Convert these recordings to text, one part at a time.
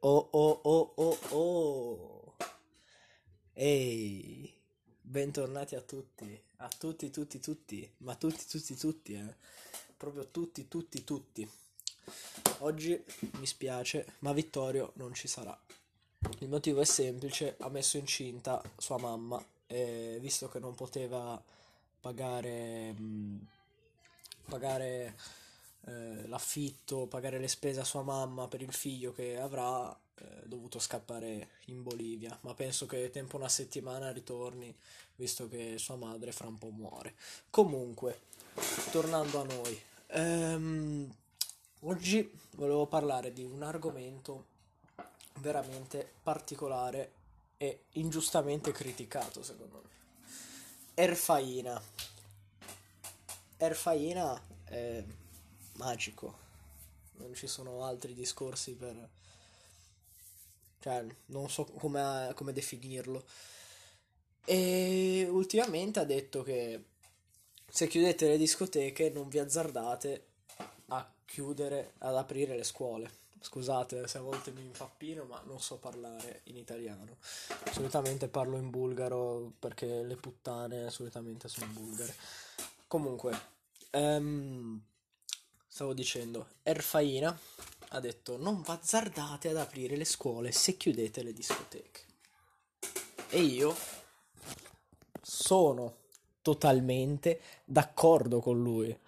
Oh oh oh oh oh. Ehi, bentornati a tutti, a tutti, tutti, tutti, ma tutti, tutti, tutti, eh. Proprio tutti, tutti, tutti. Oggi mi spiace, ma Vittorio non ci sarà. Il motivo è semplice, ha messo incinta sua mamma e visto che non poteva pagare, mh, pagare eh, l'affitto, pagare le spese a sua mamma per il figlio che avrà, eh, dovuto scappare in Bolivia. Ma penso che tempo una settimana ritorni, visto che sua madre fra un po' muore. Comunque, tornando a noi, ehm, oggi volevo parlare di un argomento veramente particolare e ingiustamente criticato, secondo me. Erfaina. Erfaina è magico. Non ci sono altri discorsi per... Cioè, non so come, come definirlo. E ultimamente ha detto che se chiudete le discoteche non vi azzardate a chiudere, ad aprire le scuole. Scusate se a volte mi impappino, ma non so parlare in italiano. Solitamente parlo in bulgaro perché le puttane solitamente sono bulgare. Comunque, ehm, stavo dicendo, Erfaina ha detto non azzardate ad aprire le scuole se chiudete le discoteche. E io sono totalmente d'accordo con lui,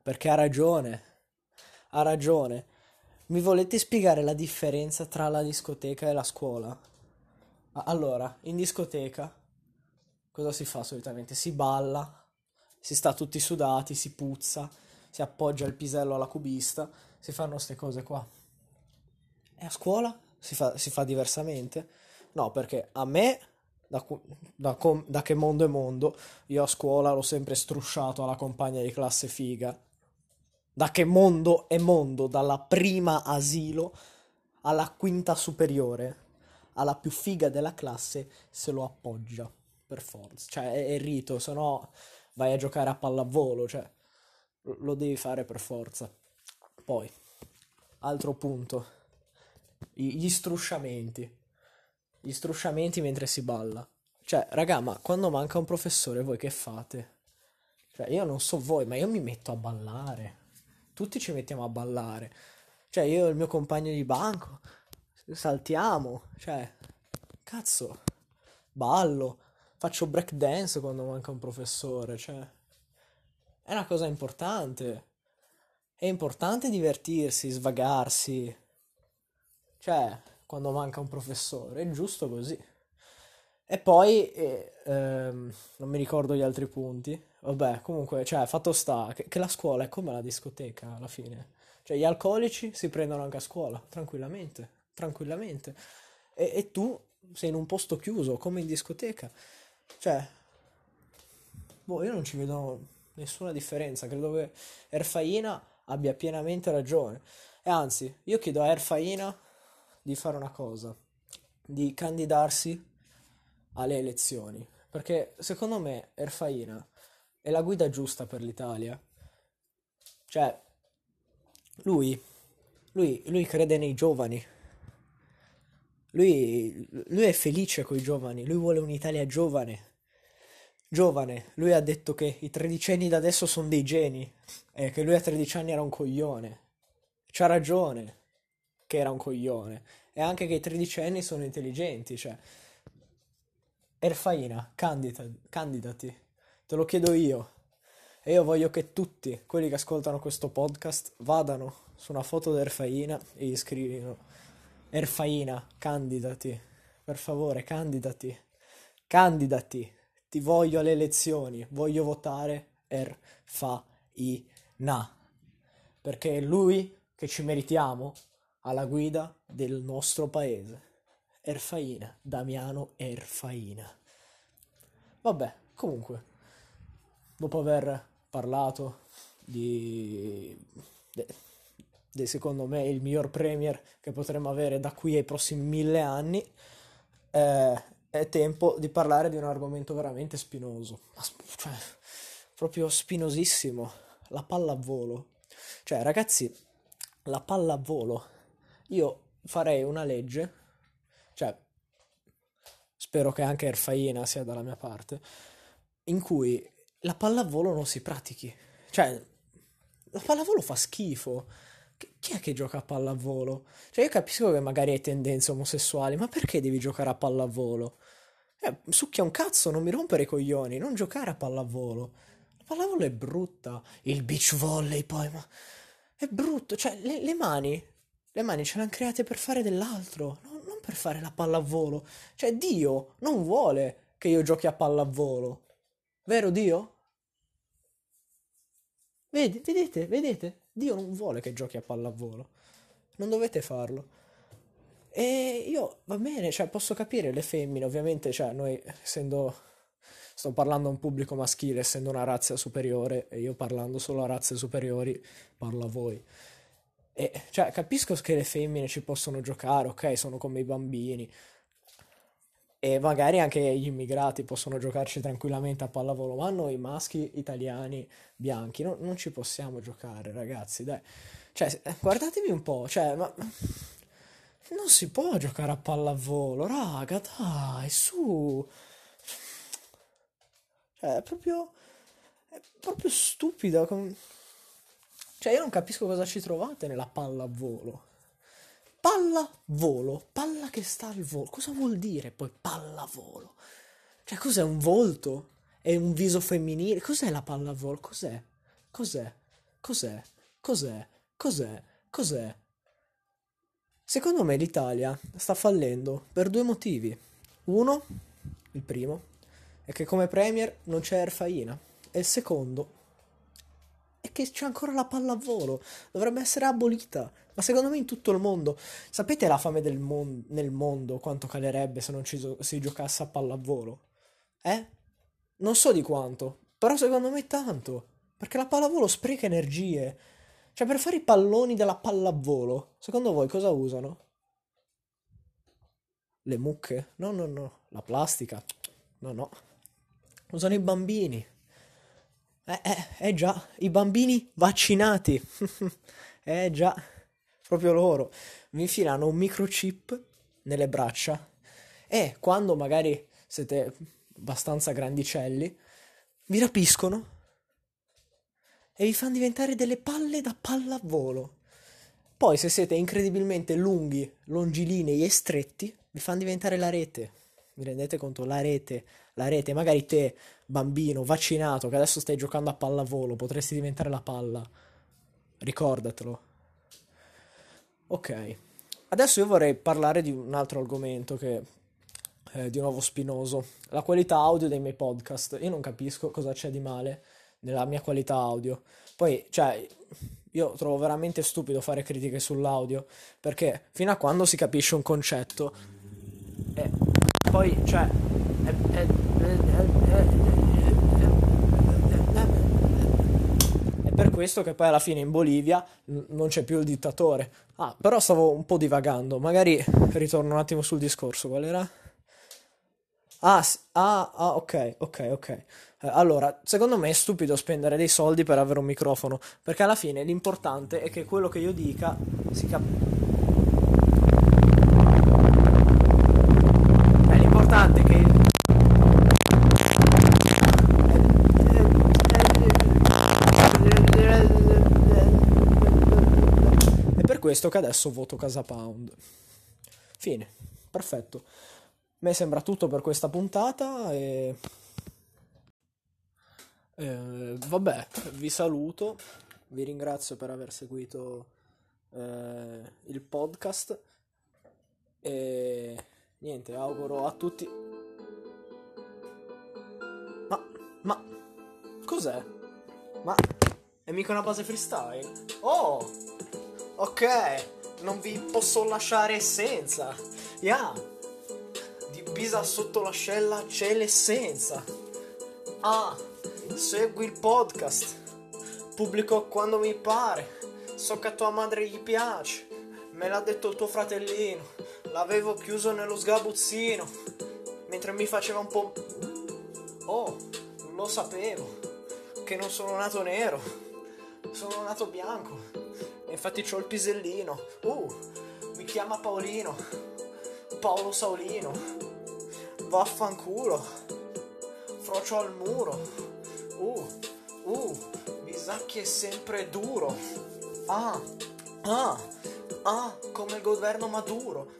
perché ha ragione, ha ragione. Mi volete spiegare la differenza tra la discoteca e la scuola? Allora, in discoteca cosa si fa solitamente? Si balla, si sta tutti sudati, si puzza, si appoggia il pisello alla cubista, si fanno queste cose qua. E a scuola si fa, si fa diversamente? No, perché a me, da, da, com, da che mondo è mondo, io a scuola l'ho sempre strusciato alla compagna di classe figa. Da che mondo è mondo, dalla prima asilo alla quinta superiore, alla più figa della classe, se lo appoggia, per forza. Cioè, è, è rito, se no vai a giocare a pallavolo, cioè, lo devi fare per forza. Poi, altro punto, gli strusciamenti. Gli strusciamenti mentre si balla. Cioè, raga, ma quando manca un professore, voi che fate? Cioè, io non so voi, ma io mi metto a ballare. Tutti ci mettiamo a ballare. Cioè, io e il mio compagno di banco saltiamo. Cioè, cazzo, ballo. Faccio break dance quando manca un professore. Cioè, è una cosa importante. È importante divertirsi, svagarsi. Cioè, quando manca un professore, è giusto così. E poi, eh, ehm, non mi ricordo gli altri punti. Vabbè, comunque, cioè, fatto sta che, che la scuola è come la discoteca alla fine. Cioè, gli alcolici si prendono anche a scuola, tranquillamente, tranquillamente. E, e tu sei in un posto chiuso, come in discoteca. Cioè, boh, io non ci vedo nessuna differenza. Credo che Erfaina abbia pienamente ragione. E anzi, io chiedo a Erfaina di fare una cosa, di candidarsi alle elezioni, perché secondo me Erfaina è la guida giusta per l'Italia. Cioè, lui, lui, lui crede nei giovani. Lui, lui è felice con i giovani, lui vuole un'Italia giovane. Giovane, lui ha detto che i tredicenni da adesso sono dei geni e che lui a 13 anni era un coglione. C'ha ragione che era un coglione e anche che i tredicenni sono intelligenti, cioè Erfaina, candida, candidati, te lo chiedo io. E io voglio che tutti quelli che ascoltano questo podcast vadano su una foto di Erfaina e gli scrivono Erfaina, candidati, per favore, candidati, candidati, ti voglio alle elezioni, voglio votare Erfaina, perché è lui che ci meritiamo alla guida del nostro paese. Erfaina, Damiano Erfaina. Vabbè, comunque, dopo aver parlato di, de, de, secondo me il miglior premier che potremmo avere da qui ai prossimi mille anni, eh, è tempo di parlare di un argomento veramente spinoso, cioè, proprio spinosissimo, la pallavolo. Cioè, ragazzi, la pallavolo io farei una legge, cioè spero che anche Erfaina sia dalla mia parte, in cui la pallavolo non si pratichi. Cioè, la pallavolo fa schifo. Chi è che gioca a pallavolo? Cioè, io capisco che magari hai tendenze omosessuali, ma perché devi giocare a pallavolo? Eh, succhia un cazzo, non mi rompere i coglioni, non giocare a pallavolo. La pallavolo è brutta. Il beach volley poi, ma è brutto. Cioè, le, le mani, le mani ce le hanno create per fare dell'altro, non, non per fare la pallavolo. Cioè, Dio non vuole che io giochi a pallavolo. Vero Dio? Vedi, vedete, vedete? Dio non vuole che giochi a pallavolo. Non dovete farlo. E io, va bene, cioè, posso capire le femmine, ovviamente, cioè, noi, essendo... Sto parlando a un pubblico maschile, essendo una razza superiore, e io parlando solo a razze superiori, parlo a voi. E, cioè, capisco che le femmine ci possono giocare, ok, sono come i bambini, e magari anche gli immigrati possono giocarci tranquillamente a pallavolo, ma noi maschi italiani bianchi no, non ci possiamo giocare, ragazzi, dai. Cioè, guardatevi un po', cioè, ma non si può giocare a pallavolo, raga, dai, su. Cioè, è proprio è proprio stupido. Cioè, io non capisco cosa ci trovate nella pallavolo. Pallavolo, palla che sta al volo. Cosa vuol dire poi pallavolo? Cioè, cos'è un volto? È un viso femminile? Cos'è la pallavolo? Cos'è? Cos'è? Cos'è? Cos'è? Cos'è? Cos'è? Secondo me l'Italia sta fallendo per due motivi. Uno, il primo, è che come premier non c'è Erfaina. E il secondo è che c'è ancora la pallavolo. Dovrebbe essere abolita ma secondo me in tutto il mondo. Sapete la fame mon- nel mondo quanto calerebbe se non so- si giocasse a pallavolo? Eh? Non so di quanto, però secondo me tanto. Perché la pallavolo spreca energie. Cioè, per fare i palloni della pallavolo, secondo voi cosa usano? Le mucche? No, no, no. La plastica? No, no. Usano i bambini. Eh, eh, eh già, i bambini vaccinati. eh già proprio loro, vi infilano un microchip nelle braccia e quando magari siete abbastanza grandicelli, vi rapiscono e vi fanno diventare delle palle da pallavolo. Poi se siete incredibilmente lunghi, longilinei e stretti, vi fanno diventare la rete. Vi rendete conto? La rete, la rete, magari te, bambino, vaccinato, che adesso stai giocando a pallavolo, potresti diventare la palla. Ricordatelo. Ok, adesso io vorrei parlare di un altro argomento che è di nuovo spinoso, la qualità audio dei miei podcast. Io non capisco cosa c'è di male nella mia qualità audio. Poi, cioè, io trovo veramente stupido fare critiche sull'audio, perché fino a quando si capisce un concetto, e poi, cioè, è, è, è, per questo che poi alla fine in Bolivia non c'è più il dittatore. Ah, però stavo un po' divagando, magari ritorno un attimo sul discorso, qual era? Ah, ah, ah ok, ok, ok. Eh, allora, secondo me è stupido spendere dei soldi per avere un microfono, perché alla fine l'importante è che quello che io dica si capisca. È l'importante che questo che adesso voto Casa Pound. Fine, perfetto. A me sembra tutto per questa puntata e... Eh, vabbè, vi saluto, vi ringrazio per aver seguito eh, il podcast e niente, auguro a tutti... Ma, ma, cos'è? Ma è mica una base freestyle? Oh! Ok, non vi posso lasciare senza. Yeah. Di Pisa sotto l'ascella c'è l'essenza. Ah, segui il podcast. Pubblico quando mi pare. So che a tua madre gli piace. Me l'ha detto il tuo fratellino. L'avevo chiuso nello sgabuzzino. Mentre mi faceva un po'... Oh, lo sapevo. Che non sono nato nero. Sono nato bianco infatti c'ho il pisellino. Uh, mi chiama Paolino, Paolo Saulino, vaffanculo, frocio al muro, uh, uh, Bisacchi è sempre duro, ah, ah, ah, come il governo Maduro,